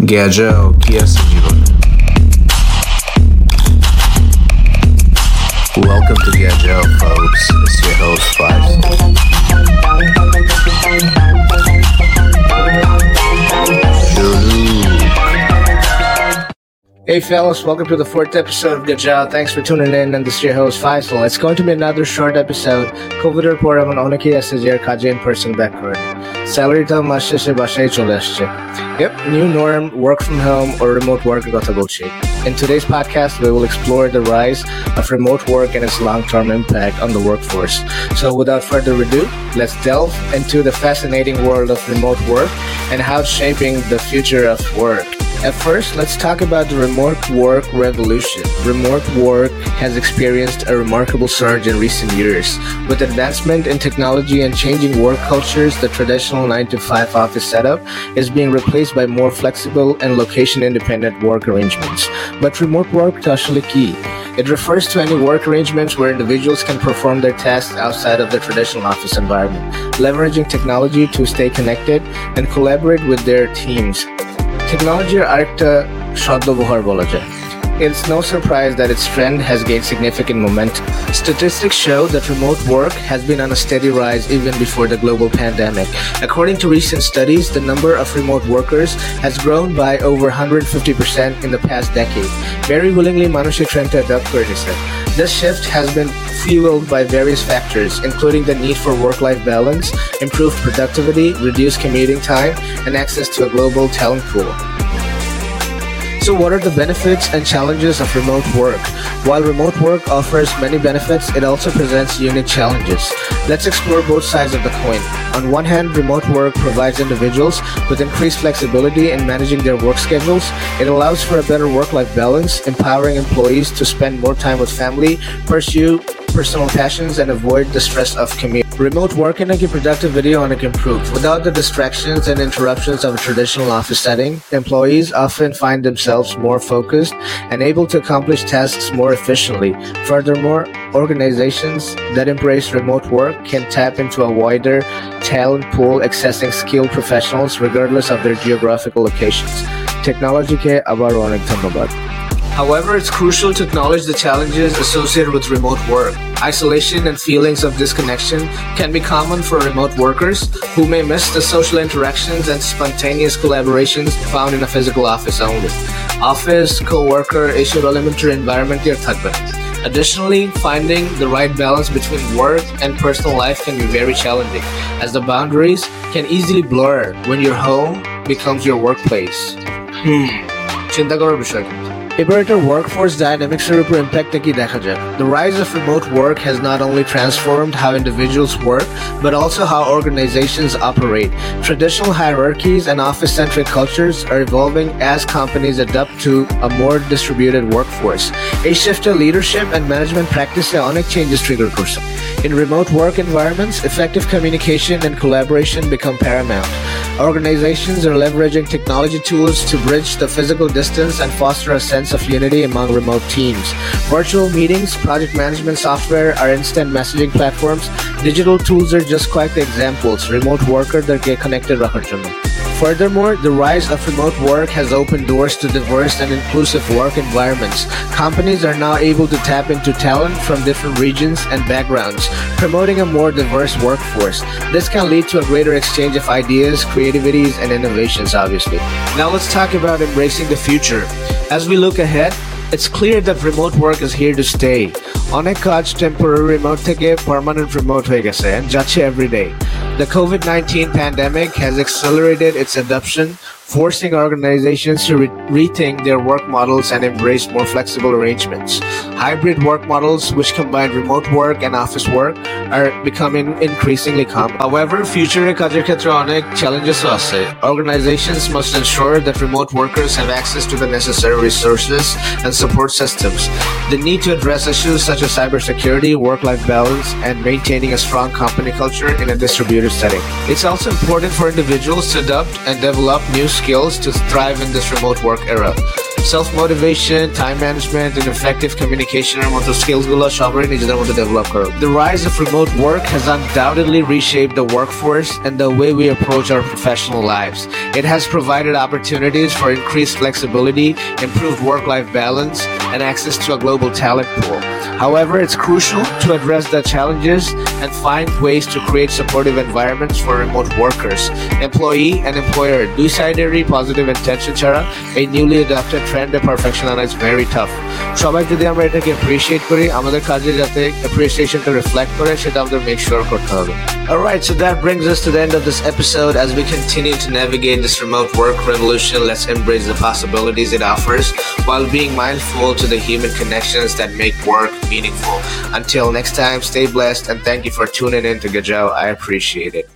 Gageł, pies Welcome to Gageł, folks. It's your host, Five. Hey fellas, welcome to the fourth episode of Good Job. Thanks for tuning in and this is your host Faisal. It's going to be another short episode. কোভিডের পর এমন অনেকেই আছে যে আর কাজে in person back করে স্যালারিটাও মাস শেষে বাসায় চলে আসছে Yep, new norm, work from home or remote work কথা বলছি. In today's podcast, we will explore the rise of remote work and its long-term impact on the workforce. So without further ado, let's delve into the fascinating world of remote work and how it's shaping the future of work. At first, let's talk about the remote work revolution. Remote work has experienced a remarkable surge in recent years. With advancement in technology and changing work cultures, the traditional 9 to 5 office setup is being replaced by more flexible and location independent work arrangements. But remote work is actually key. It refers to any work arrangements where individuals can perform their tasks outside of the traditional office environment, leveraging technology to stay connected and collaborate with their teams. টেকনোলজির আরেকটা সদ্ব্যবহার বলা যায়। It's no surprise that its trend has gained significant momentum. Statistics show that remote work has been on a steady rise even before the global pandemic. According to recent studies, the number of remote workers has grown by over 150% in the past decade. Very willingly, মানুষের ট্রেন্ডটা adapt করে নিছে This shift has been fueled by various factors, including the need for work-life balance, improved productivity, reduced commuting time, and access to a global talent pool. So, what are the benefits and challenges of remote work? While remote work offers many benefits, it also presents unique challenges. Let's explore both sides of the coin. On one hand, remote work provides individuals with increased flexibility in managing their work schedules. It allows for a better work life balance, empowering employees to spend more time with family, pursue personal passions, and avoid the stress of commute. Remote work can make productive video and improve. Without the distractions and interruptions of a traditional office setting, employees often find themselves more focused and able to accomplish tasks more efficiently. Furthermore, organizations that embrace remote work can tap into a wider talent pool, accessing skilled professionals regardless of their geographical locations. Teknolojike abar örnek tanımlar. However, it's crucial to acknowledge the challenges associated with remote work. Isolation and feelings of disconnection can be common for remote workers who may miss the social interactions and spontaneous collaborations found in a physical office only. Office, co-worker, issue elementary environment here থাকবে না। Additionally, finding the right balance between work and personal life can be very challenging, as the boundaries can easily blur when your home becomes your workplace. Hmm. চিন্তা করার বিষয় কিন্তু। এবার এটার workforce dynamics এর উপর ইম্প্যাক্টটা কি দেখা যায় The rise of remote work has not only transformed how individuals work, but also how organizations operate. Traditional hierarchies and office-centric cultures are evolving as companies adapt to a more distributed workforce. A shift to leadership and management practice অনেক changes trigger করছে In remote work environments, effective communication and collaboration become paramount. Organizations are leveraging technology tools to bridge the physical distance and foster a sense of unity among remote teams. Virtual meetings, project management software are instant messaging platforms. Digital tools are just quite the examples. Remote worker that get connected রাখার জন্য। Furthermore, the rise of remote work has opened doors to diverse and inclusive work environments. Companies are now able to tap into talent from different regions and backgrounds, promoting a more diverse workforce. This can lead to a greater exchange of ideas, creativities, and innovations, obviously. Now let's talk about embracing the future. As we look ahead, it's clear that remote work is here to stay. অনেক কাজ temporary remote থেকে permanent remote হয়ে গেছে and যাচ্ছে every day. The COVID-19 pandemic has accelerated its adoption, forcing organizations to re- rethink their work models and embrace more flexible arrangements. Hybrid work models, which combine remote work and office work, are becoming increasingly common. However, future Kadirkatronic challenges us. Organizations must ensure that remote workers have access to the necessary resources and support systems. The need to address issues such as cybersecurity, work-life balance, and maintaining a strong company culture in a distributed setting. It's also important for individuals to adopt and develop new skills to thrive in this remote work era. Self motivation time management and effective কমিউনিকেশনের মতো স্কিলসগুলো সবাই নিজেদের মধ্যে develop করো The rise of remote work has undoubtedly reshaped the workforce and the way we approach our professional lives. It has provided opportunities for increased flexibility, improved work-life balance, and access to a global talent pool. However, it's crucial to address the challenges and find ways to create supportive environments for remote workers. Employee and employer দুই সাইডেরই positive intention ছাড়া এই newly adapted ট্রেন্ডে perfection আনা is very tough সবাই যদি আমরা এটাকে appreciate করি আমাদের কাজে যাতে অ্যাপ্রিসিয়েশনটা রিফ্লেক্ট করে সেটা আমাদের মেক শিওর করতে হবে Alright, so that brings us to the end of this episode. As we continue to navigate this remote work revolution, let's embrace the possibilities it offers while being mindful to the human connections that make work meaningful. Until next time, stay blessed and thank you for tuning in to Gajao. I appreciate it.